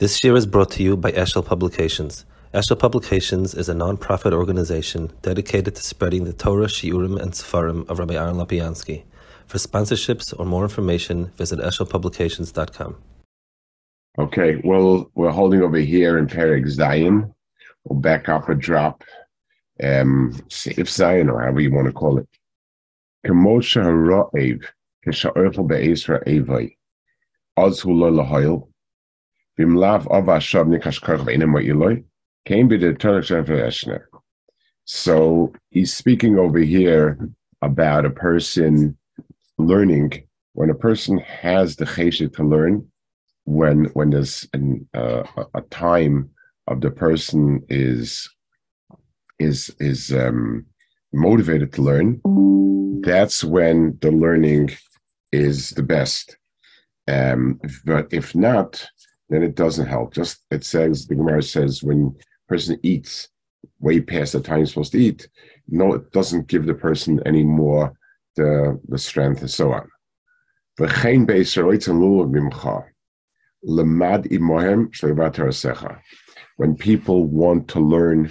This year is brought to you by Eshel Publications. Eshel Publications is a non-profit organization dedicated to spreading the Torah, Shiurim, and Sefarim of Rabbi Aaron Lopiansky. For sponsorships or more information, visit eshelpublications.com. Okay, well, we're holding over here in Perek Zion. We'll back up a drop. Um, Seif Zion, or however you want to call it. Kemosha Ha'ra'ev, Kesha'orchel Be'ezra Evai. Oz Hula came be the So he's speaking over here about a person learning. When a person has the chesed to learn, when when there's an, uh, a time of the person is is is um, motivated to learn, that's when the learning is the best. Um, but if not, then it doesn't help. Just it says the Gemara says when person eats way past the time he's supposed to eat, no, it doesn't give the person any more the the strength and so on. When people want to learn,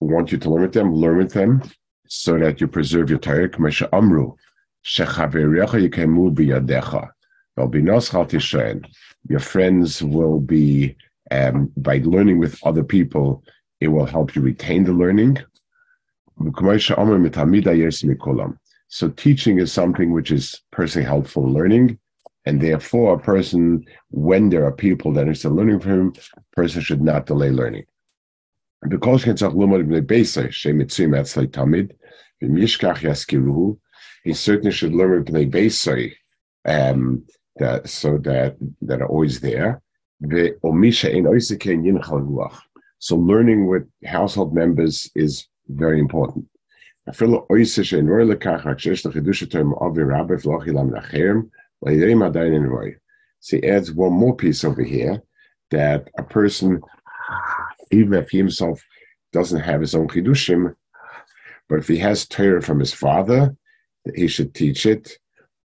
want you to learn with them, learn with them, so that you preserve your Torah. Your friends will be, um, by learning with other people, it will help you retain the learning. So teaching is something which is personally helpful in learning. And therefore, a person, when there are people that are still learning from him, a person should not delay learning. Because he certainly should learn um, that so that that are always there. So learning with household members is very important. She adds one more piece over here that a person, even if he himself doesn't have his own chidushim, but if he has Torah from his father, he should teach it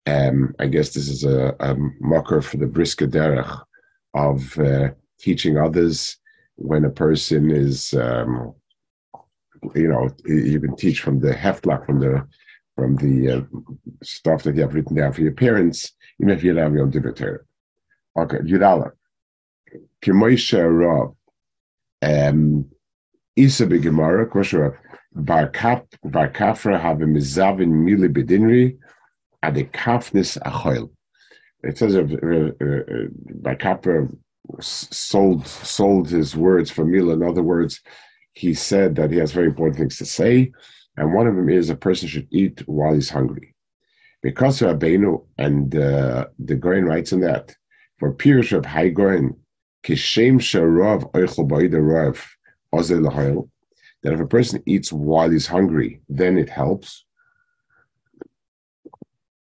um, I guess this is a, a marker for the brisker derech of uh, teaching others when a person is, um, you know, you can teach from the heftlach, from the from the uh, stuff that you have written down for your parents, even if you don't have your own divinity. Okay, Yudala. Kimoisha Rav. Um, Isa Gemara, Kosher Bar Kafra have a mizavin mili bedinri, adekafnis achoil. It says uh, uh, by Kappa sold sold his words for Mila. In other words, he said that he has very important things to say, and one of them is a person should eat while he's hungry. Because of Abenu and uh, the Goin writes in that for Pirush of High Goin, Kishem Sharav Oichel Rav that if a person eats while he's hungry, then it helps.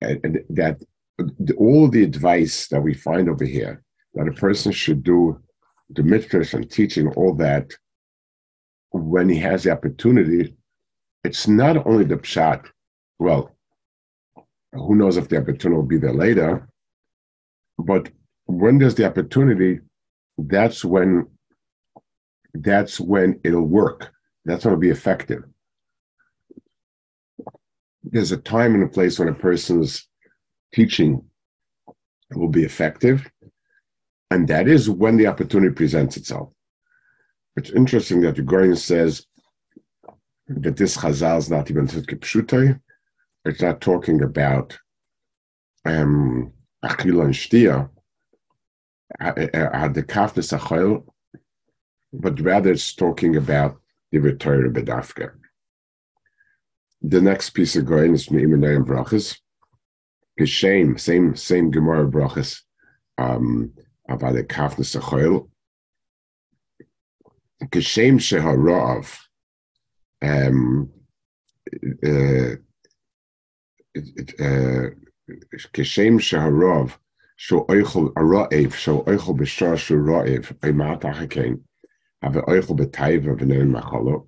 and that all the advice that we find over here that a person should do the mitzvahs and teaching all that when he has the opportunity it's not only the pshat well who knows if the opportunity will be there later but when there's the opportunity that's when that's when it'll work. That's when it'll be effective there's a time and a place when a person's teaching will be effective, and that is when the opportunity presents itself. It's interesting that the Gorin says that this Chazal is not even Pshutei. It's not talking about um, Achila and Shtia, the Kafnis Achel, but rather it's talking about the Torah Bedafka. The next piece of going is from Imanayim Brachas. Geshem, same same Gemara Brachas, um, about the Kafnas Achoil. כשם שהרעב, כשם שהרעב שהוא אוכל הרעב, שהוא אוכל בשעה שהוא רעב, אימת אחר have an oichel betaiva v'nein machalo.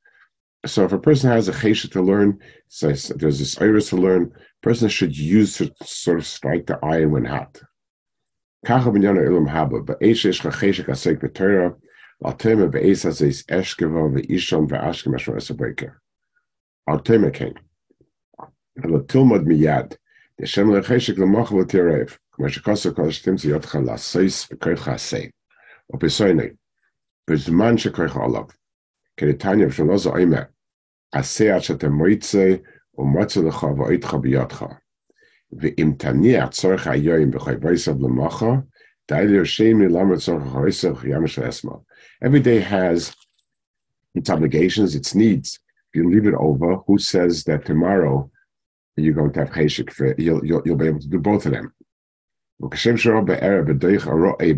So if a person has a chesed to learn, so there's this iris to learn, person should use to sort of strike the iron when hot. Kacha b'nyana ilam haba, ba'esh ish chacheshek asek b'torah, al tema ba'es hazes eshkeva v'ishon v'ashkem ashra esabreka. Al tema king. Al tilmod miyad, Hashem lecheshek l'mach v'tirev, k'ma shekosa kol shtim ziyotcha l'asais v'koycha asay. O pesoinei, בזמן שכוח עליו. כנתניה ושלא זו אימה, עשה עד שאתה מויצא ומוצא לך ואיתך בידך. ואם תניח צורך היום בחייבייסב למחה, די לרשם ללמד צורך החייסך ים של אסמה. Every day has its obligations, its needs. If you leave it over, who says that tomorrow you're going to have cheshik? You'll, you'll, you'll be able to do both of them. וכשם שרוב בערב בדרך הרואה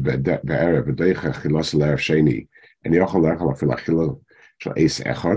בערב בדרך חילוס לערב שני, אני יכול לאכול אפילו אכילה של עץ אחד,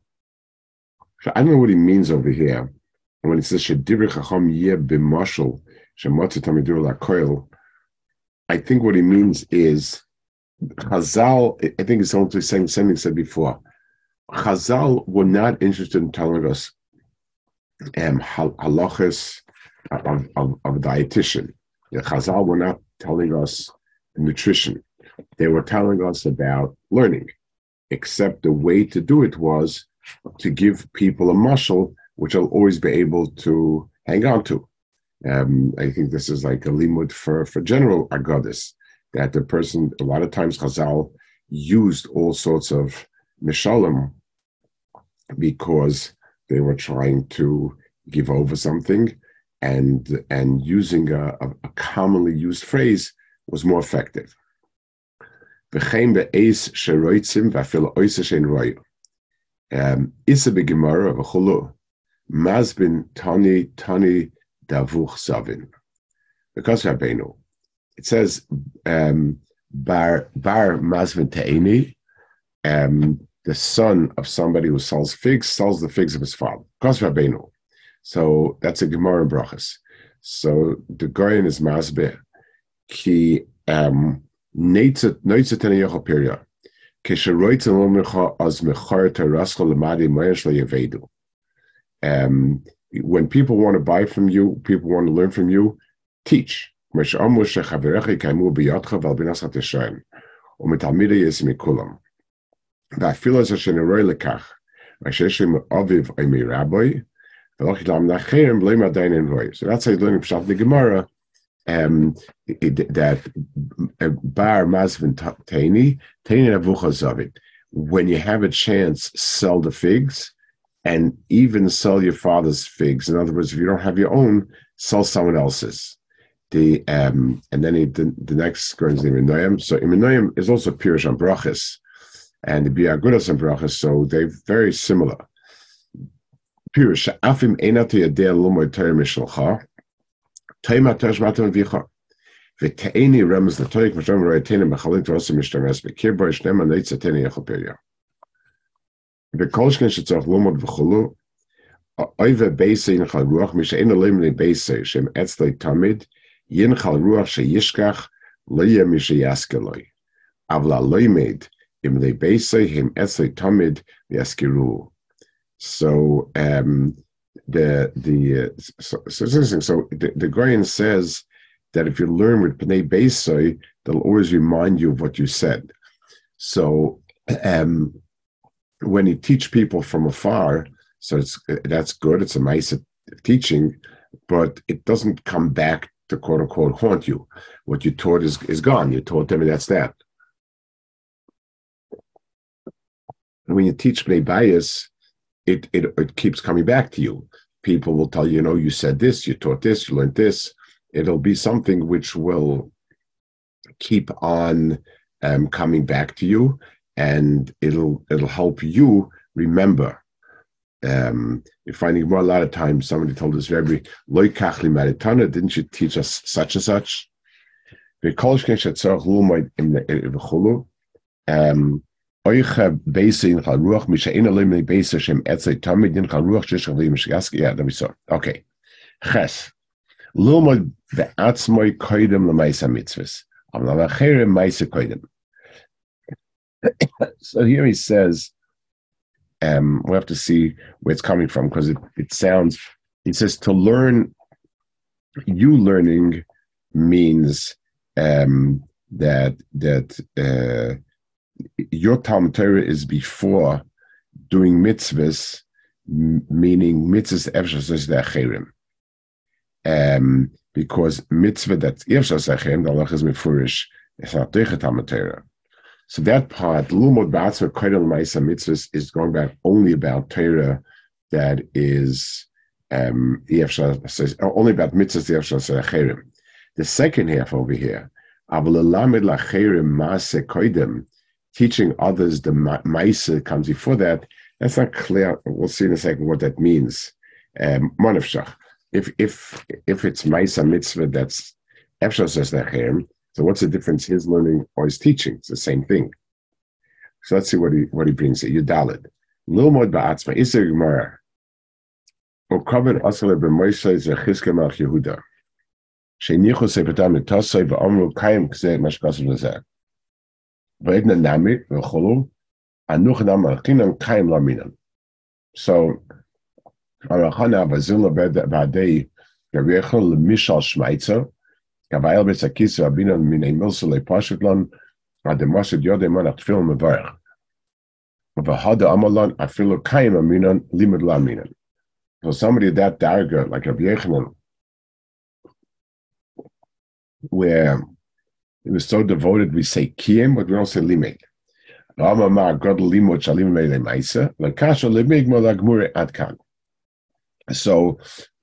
I don't know what he means over here when it says "shadibri Chacham Yeh bimashal Shemotzi Tamidur Lakoil. I think what he means is Chazal. I think it's almost the same something said before. Chazal were not interested in telling us um, halachas of, of, of dietitian. The Chazal were not telling us nutrition. They were telling us about learning, except the way to do it was to give people a muscle which I'll always be able to hang on to. Um, I think this is like a limud for, for general agadis, that the person, a lot of times Chazal used all sorts of mishalim because they were trying to give over something and and using a, a, commonly used phrase was more effective. Um, Isa begemara v'chulu mazbin tani tani davuch savin. Because Rabbeinu, it says um, bar bar mazvin te'eni, um, the son of somebody who sells figs sells the figs of his father. Because Rabbeinu, so that's a Gemara in Brachas. So the Goyen is Masbe ki um neitza tene yocho period. Um, when people want to buy from you, people want to learn from you, teach. Mesh amu shechaverecha kaimu biyatcha val binas hateshaim. ומתלמידי יש מכולם. ואפילו זה שנראה לכך, אשר יש עם אביו או מרבוי, so that's how you learn Pshat the Gemara. um, that uh, bar mazvin taini taini avuchazavit. When you have a chance, sell the figs, and even sell your father's figs. In other words, if you don't have your own, sell someone else's. The um, and then he, the, the next goes in Iminoyim. So Iminoyim is also Pirush on Brachas, and the Biagudas on Brachas. So they're very similar. Pirush Afim Enati Adel Lumoy Torah Toima Tashmatan Vicha. V'te'eni remes the toik m'shem ro'etene m'chalim t'rosim m'shtames b'kirbo yishnem aneitzatene yechoperia. V'kolshken shetzach lomod v'cholu oive beise yinchal ruach mishe'en olim li beise shem etzle tamid yinchal ruach sheyishkach loye misheyaskeloi. Avla loimed im li beise him etzle tamid v'yaskiru. So, um, the the so, so, so the, the Goyen says that if you learn with Pnei Beisai, they'll always remind you of what you said. So um, when you teach people from afar, so it's that's good. It's a nice teaching, but it doesn't come back to quote unquote haunt you. What you taught is, is gone. You taught them, and that's that. when you teach Bnei Bias, it, it, it keeps coming back to you. People will tell you, you know, you said this, you taught this, you learned this. It'll be something which will keep on um, coming back to you, and it'll it'll help you remember. Um, you're finding more a lot of times. Somebody told us very maritana. Didn't you teach us such and such? Um, euch beise in ruach mich erinnere shem yeah saw okay ches koidem mitzvahs am la chere meisa koidem so here he says um we have to see where it's coming from because it, it sounds he says to learn you learning means um that that uh your Talmud Torah is before doing mitzvahs, meaning mitzvahs efshas the acherim. Um, because mitzvah that's efshas the Allah is mefurish, is not Talmud Torah. So that part, lumod ba'atzma koidel ma'isa mitzvahs, is going back only about Torah that is um, only about mitzvahs efshas acherim. The second half over here, avalalamid lacherim maase koidem, teaching others the Maisa comes before that, that's not clear. We'll see in a second what that means. Um, if if if it's Maisa mitzvah that's Efshar says Nechem, so what's the difference his learning or his teaching? It's the same thing. So let's see what he what he brings here. Yudalid. Lilmod ba'atzma Isser Gemara. Okaved asale b'moisei zechizke malch Yehuda. Sheinichu sepetam mitosei ba'omru kayim kzeh mashkasim lezeh. So Vazila Mishal Schmeitzer, Gavail Besakisa Abina Mine Milsele Pashitlon, Ademosid Yode Monach Film. Vahada Amalan Afilu Kaim Aminan Limud Laminan. So somebody that darga like Rabbi Yechanan, where he was so devoted, we say kiyim, but we don't say limed. So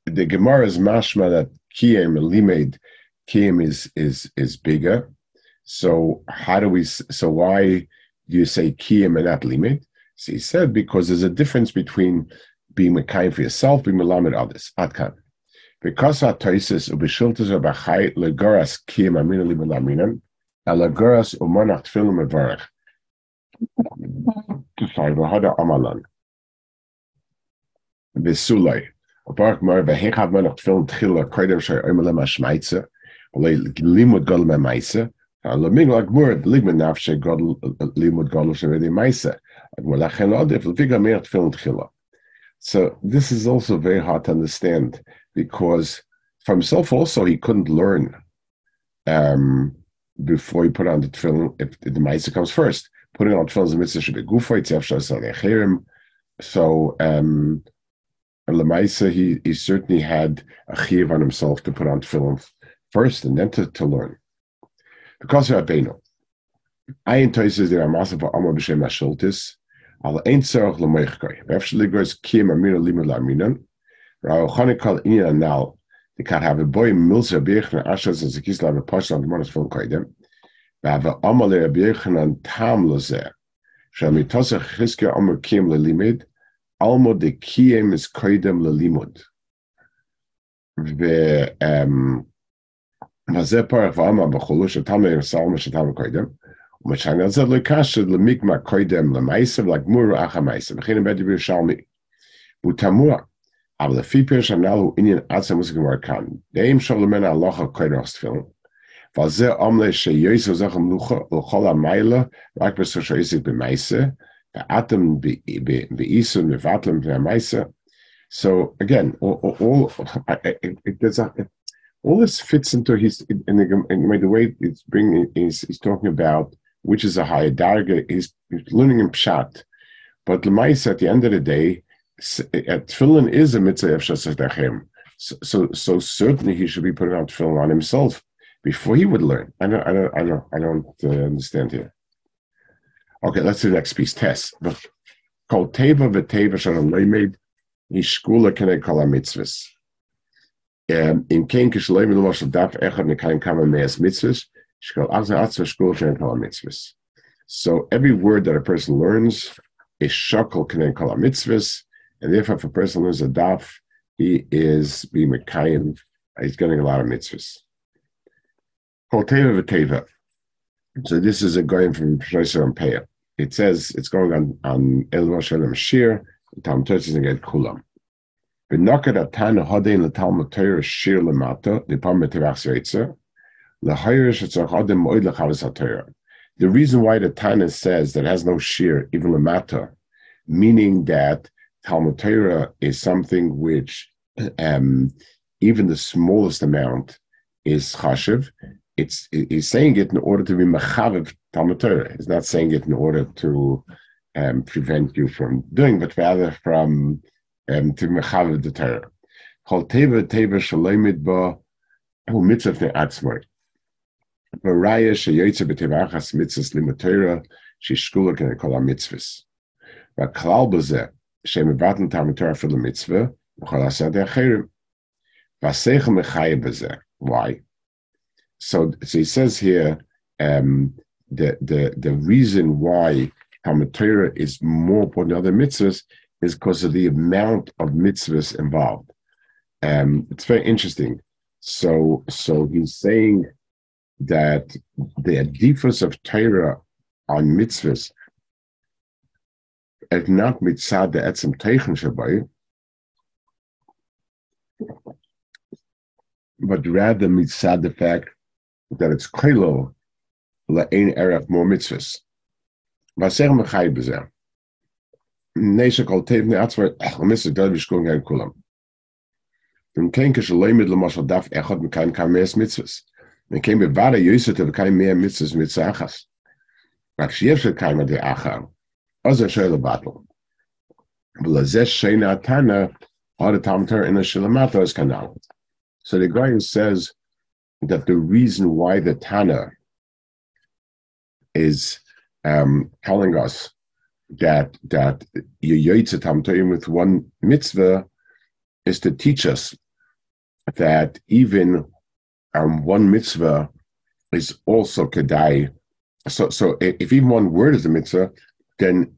the Gemara is mashma that kiyim limed kiyim is is is bigger. So how do we? So why do you say kiyim and not limed? So he said because there's a difference between being mekayim for yourself, being a melamed others. Atkan. Because atoisis ubishiltas abachai legoras kiyam amina liman aminan, elagoras umonach tfilim mevarach. Sorry, v'hada amalan. V'sulay. Barak mar v'hechav monach tfilim tchila koidem shay oimelem hashmaitze, olay limud golem ha'maitze, Laming like word, ligman nafshe god limud gadol shevedi maisa. Walachen odif lefiga meir tefillin tchila. So this is also very hard to understand because for himself also he couldn't learn um, before he put on the tefillin. If the Maisa comes first, putting on tefillin is a mitzvah should be gufa itziaf So um, Lamaisa he he certainly had a chiv on himself to put on tefillin first and then to, to learn. Because of Rabbeinu, Ayin Toises there are massive Amar b'shem Ashultis. Al ein tzarach l'meichkoi. V'efshel ligros kiyem amina limud la'aminan. Rao Chonikal Inya now, the cat have a boy Milsa Birchen Ashas and Zakisla and Pasha and Monas Film Kaidem. Have a Amale Birchen and Tam Lozer. Shall me tosa Chiske Amr Kiem Lelimid. Almo de Kiem is Kaidem Lelimud. וזה פרח ואמר בחולו שתמה ירסלמה שתמה קודם, ומשנה על זה לא קשה למיקמה קודם למייסר, לגמור אח המייסר, וכן בית בירושלמי. והוא תמוה, Aber der Fipisch am Nalu Indien Atze muss gewar kann. Dem Scholmen Allah Kairos film. Weil ze amle she Jesu Sachen luche und Khala Meile, rak bis so scheiße be Meise. Der Atem be Isu und Vatlem be Meise. So again, all, all, all this fits into his in, in, in, in the way it's bringing he's talking about which is a higher target. He's, he's learning in pshat, but lemaisa at the end of the day, at tefillin is a mitzvah of. So, so, so certainly he should be putting out tefillin on himself before he would learn. I don't, I don't, I don't, I don't uh, understand here. Okay, let's do the next piece. Test. Called teva v'teva shalom leimed yishkula kenei kol mitzvahs. Um, in kein kishleim lo mashal daf echad nekaim kama meas mitzvahs shkol azah atzva shkula kenei kol mitzvahs. So every word that a person learns is shakol kenei kol mitzvahs, and therefore if a person learns a daf, he is being mekayim, he's getting a lot of mitzvahs. So this is a going from Professor and. It says it's going on on El Moshe Shir, Tam Tosis and Kulam. Torah the reason why the Tana says that has no shir, even lemata, meaning that Talmud Torah is something which um, even the smallest amount is chashiv. It's he's saying it in order to be mechaviv Talmud Torah. He's not saying it in order to um, prevent you from doing, but rather from um, to mechaviv the Torah. Kol teva teva shalemid ba hu mitzvah ne'atzmai. Baraya sheyotze b'tevachas mitzvahs limatora shishkulak and kol ha-mitzvahs. But b'zeh בזה שמבטל תלמוד תורה אפילו מצווה, יכול לעשות אחרים. והשכל מחייב בזה. Why? so, so he says here um, the the the reason why Talmud Torah is more important than other mitzvahs is because of the amount of mitzvahs involved. Um, it's very interesting. So so he's saying that the difference of Torah on mitzvahs is not mitzvah the etzem teichen shabai, but rather mitzvah the fact that it's kailo la'ein eref more mitzvahs. Vaser mechai bezer. Nesha kol tev ne'atzvar ech l'mitzvah del v'shkun gan kulam. Dem kein kish leimid l'mashal daf echad kam me'es mitzvahs. Men kein bevada yosef te v'kayim me'er mitzvahs mitzvah achas. Rak shiev shel kayim adi. Sheina atana hada tam in shilamata is kanal. So the guy says that the reason why the Tana is um, telling us that that you with one mitzvah is to teach us that even um, one mitzvah is also kedai. So, so if even one word is a mitzvah, then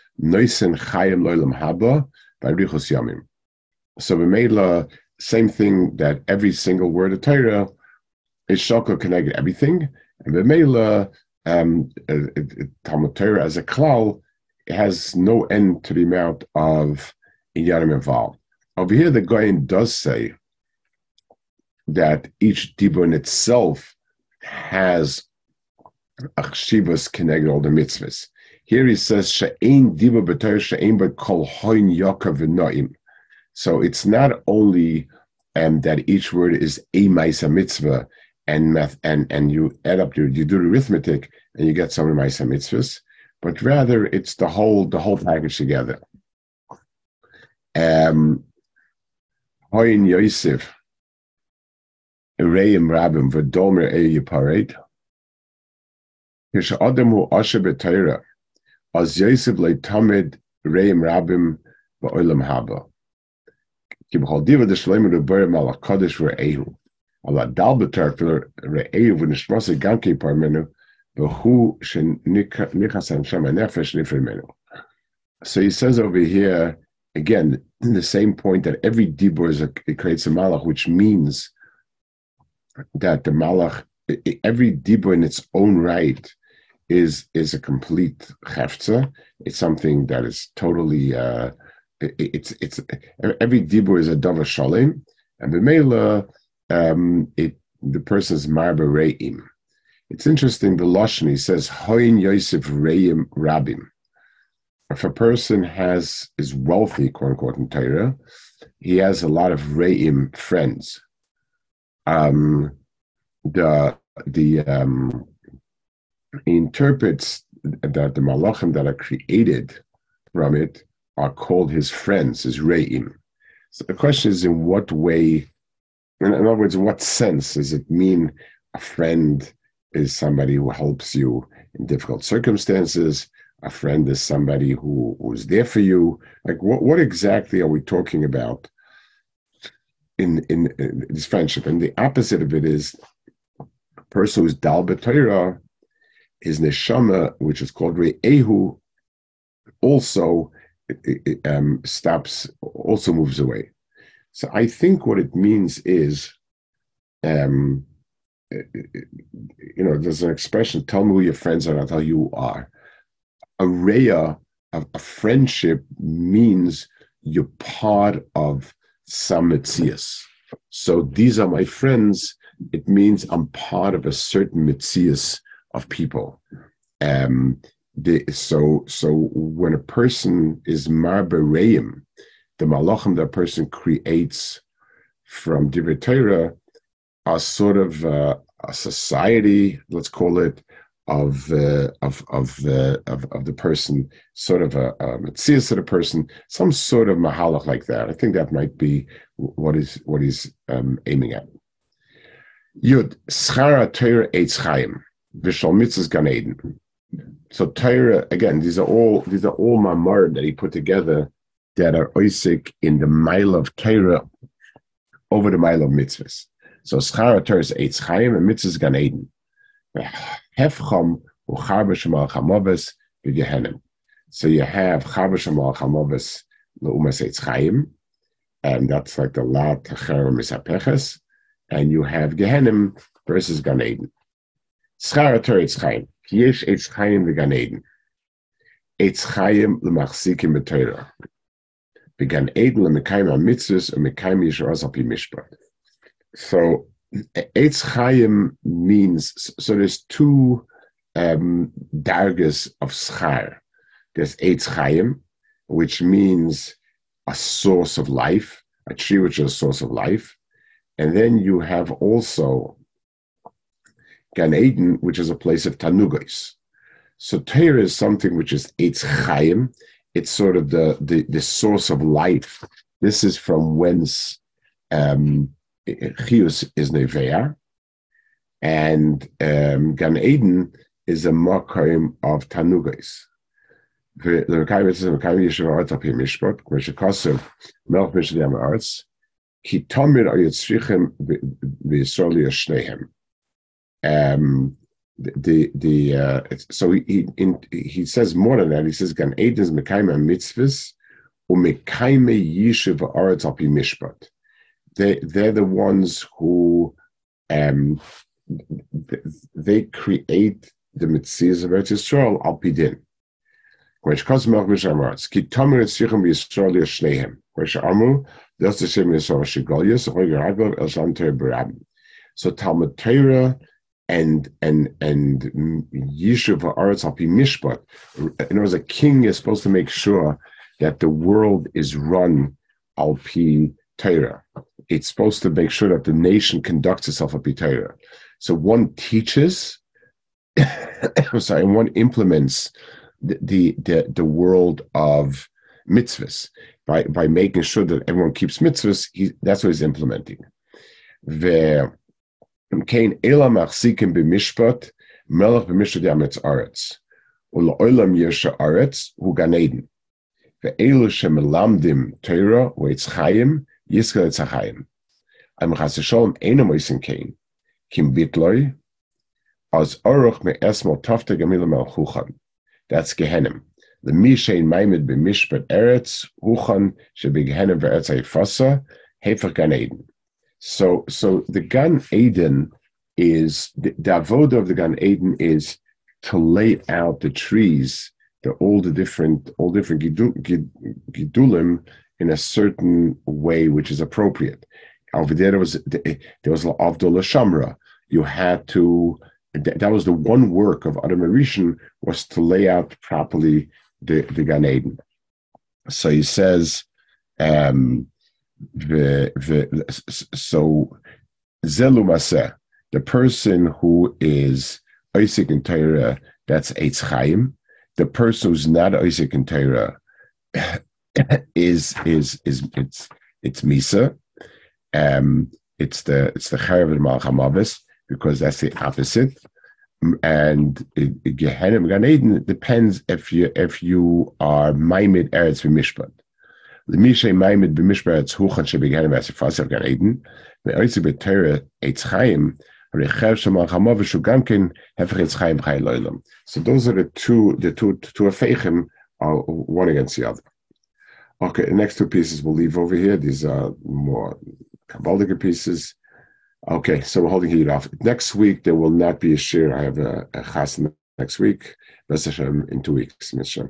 noisen chayim loylam haba, v'arichos yamim. So we made the same thing that every single word of Torah is shoko connected everything, and the Mela, um, Talmud Torah as a klal has no end to the amount of inyanim involved. Over here, the Goyen does say that each dibur in itself has achshivas connected all the mitzvahs. Here he says she'ein dibur b'Torah she'ein b'kol hoin yakav v'noim. So it's not only um, that each word is a ma'isa mitzvah, and math and and you add up your you do the arithmetic and you get some of my mitzvahs, but rather it's the whole the whole package together. Um Hoyin Yosef Reim Rabim Vadomer E Yipared Kish Adam Hu Asher B'Torah as Yosef leitamed reim rabim ba'olam haba. Ki b'chol diva de shleim reberim al hakadosh re'ehu. Al adal b'tar for re'ehu v'nishmasa ganke par menu b'hu shenichas han'shem ha'nefesh nifir menu. So he says over here, again, the same point that every dibur is a, it creates a malach, which means that the malach, every dibur in its own right is is a complete hefza. It's something that is totally, uh, it, it's it's every dibur is a dava shalim, and b'meila, um, it the person's marba re'im. It's interesting, the Lashon, he says, Hoin Yosef Reim Rabim. If a person has is wealthy, quote unquote, in Torah, he has a lot of Reim friends. Um, the the um, interprets that the malachim that are created from it are called his friends, his re'im. So the question is, in what way, in other words, in what sense does it mean a friend is somebody who helps you in difficult circumstances. A friend is somebody who who's there for you. Like, what, what exactly are we talking about in, in, in this friendship? And the opposite of it is a person who's dal his neshama, which is called re'ehu, also um, stops, also moves away. So I think what it means is um, you know, there's an expression, tell me who your friends are, I'll tell you who are. A raya of a friendship means you're part of some mitzias. So these are my friends. It means I'm part of a certain mitzias of people. Um, the, so so when a person is marbereim, the malachim that person creates from Divrei Torah a sort of uh, a society, let's call it, of uh, of of the of, of the person, sort of a, a of the person, some sort of mahalach like that. I think that might be what is what he's um, aiming at. Yud schara Torah eitz chaim v'shal mitzvahs gan Eden. So Torah again, these are all these are all mamar that he put together that are oisik in the mile of Torah over the mile of mitzvahs. So schara Torah is Eitz Chaim and Mitzvahs Gan Eden. Hefcham ucharba shemal chamoves. So you have charba shemal chamoves leumas Eitz Chaim, and that's like the La Techer Misapeches, and you have Gehenim versus Gan Eden. Eitz Chaim. Yesh Eitz Chaim v'Gan Eden. Eitz Chaim l'machzikim. V'Gan Eden l'mekayim ha-mitzvahs u'mekayim yishuas al-pi mishpat. So Eitz Chaim means so there's two um, dargas of schar. There's Eitz Chaim, which means a source of life, a tree which is a source of life, and then you have also Gan Eden, which is a place of tanugos. So Torah is something which is it's Chaim. It's sort of the, the, the source of life. This is from whence um, Chius is Nevea, and um, Gan Eden is a Mokaim of Tanugais. The Mishpat, Um, the the uh, so he in, he says more than that. He says Gan Eden is Mekayim Mitzvahs, Umekayim Yeshiva Art of Mishpat they they're the ones who um, they create the mitzvahs of Eretz Yisrael al pidin. Cause melch mishamarts ki tomer etzichem b'Yisrael yashnehem. Which amu das Hashem Yisrael shigolius oiger agov el shan barab. So Talmud Torah and and and Yishuv Haaretz al mishpat. In other words, a king is supposed to make sure that the world is run al pi Torah it's supposed to make sure that the nation conducts itself a Torah. So one teaches, sorry, and one implements the, the, the, the world of mitzvahs by, by making sure that everyone keeps mitzvahs. He, that's what he's implementing. The im kein ela mach sie be mishpat melach be mishpat yam etz aretz. Ul oilam yesh aretz hu ganeden ve ela shem lamdim teira ve etz chayim yiskel etz chayim am rase shon ene moisen kein. Kim vitloi az oroch me esmo tafte gemil mal chuchan. That's gehenem the mishein maimed be mishpat aretz huchan she be gehenem ve etz hefer ganeden So, so the Gan Eden is the, the of the Gan Eden is to lay out the trees, the all the different all different gidulim in a certain way which is appropriate. Over there, was there was Avdullah Shamra. You had to that was the one work of Adam Rishon was to lay out properly the, the Gan Eden. So he says, um, the, the, so the person who is Isaac in Torah, that's Eitz Chaim. The person who's not Isaac in Torah is is is it's it's Misa. Um, it's the it's the Chayav Malchamavis because that's the opposite. And Gehenim Gan Eden depends if you if you are Maimid Eretz v'Mishpat. The Mishay Maimid b'Mishpat Huchan shebegehenim as Fasav Gan Eden. Ve'oitzi b'Torah Eitz Chaim. So those are the two the two two afechim are one against the other. Okay, the next two pieces we'll leave over here. These are more Kabbalistic pieces. Okay, so we're holding heat off. Next week there will not be a share. I have a, a chas next week. Best in two weeks, Mr.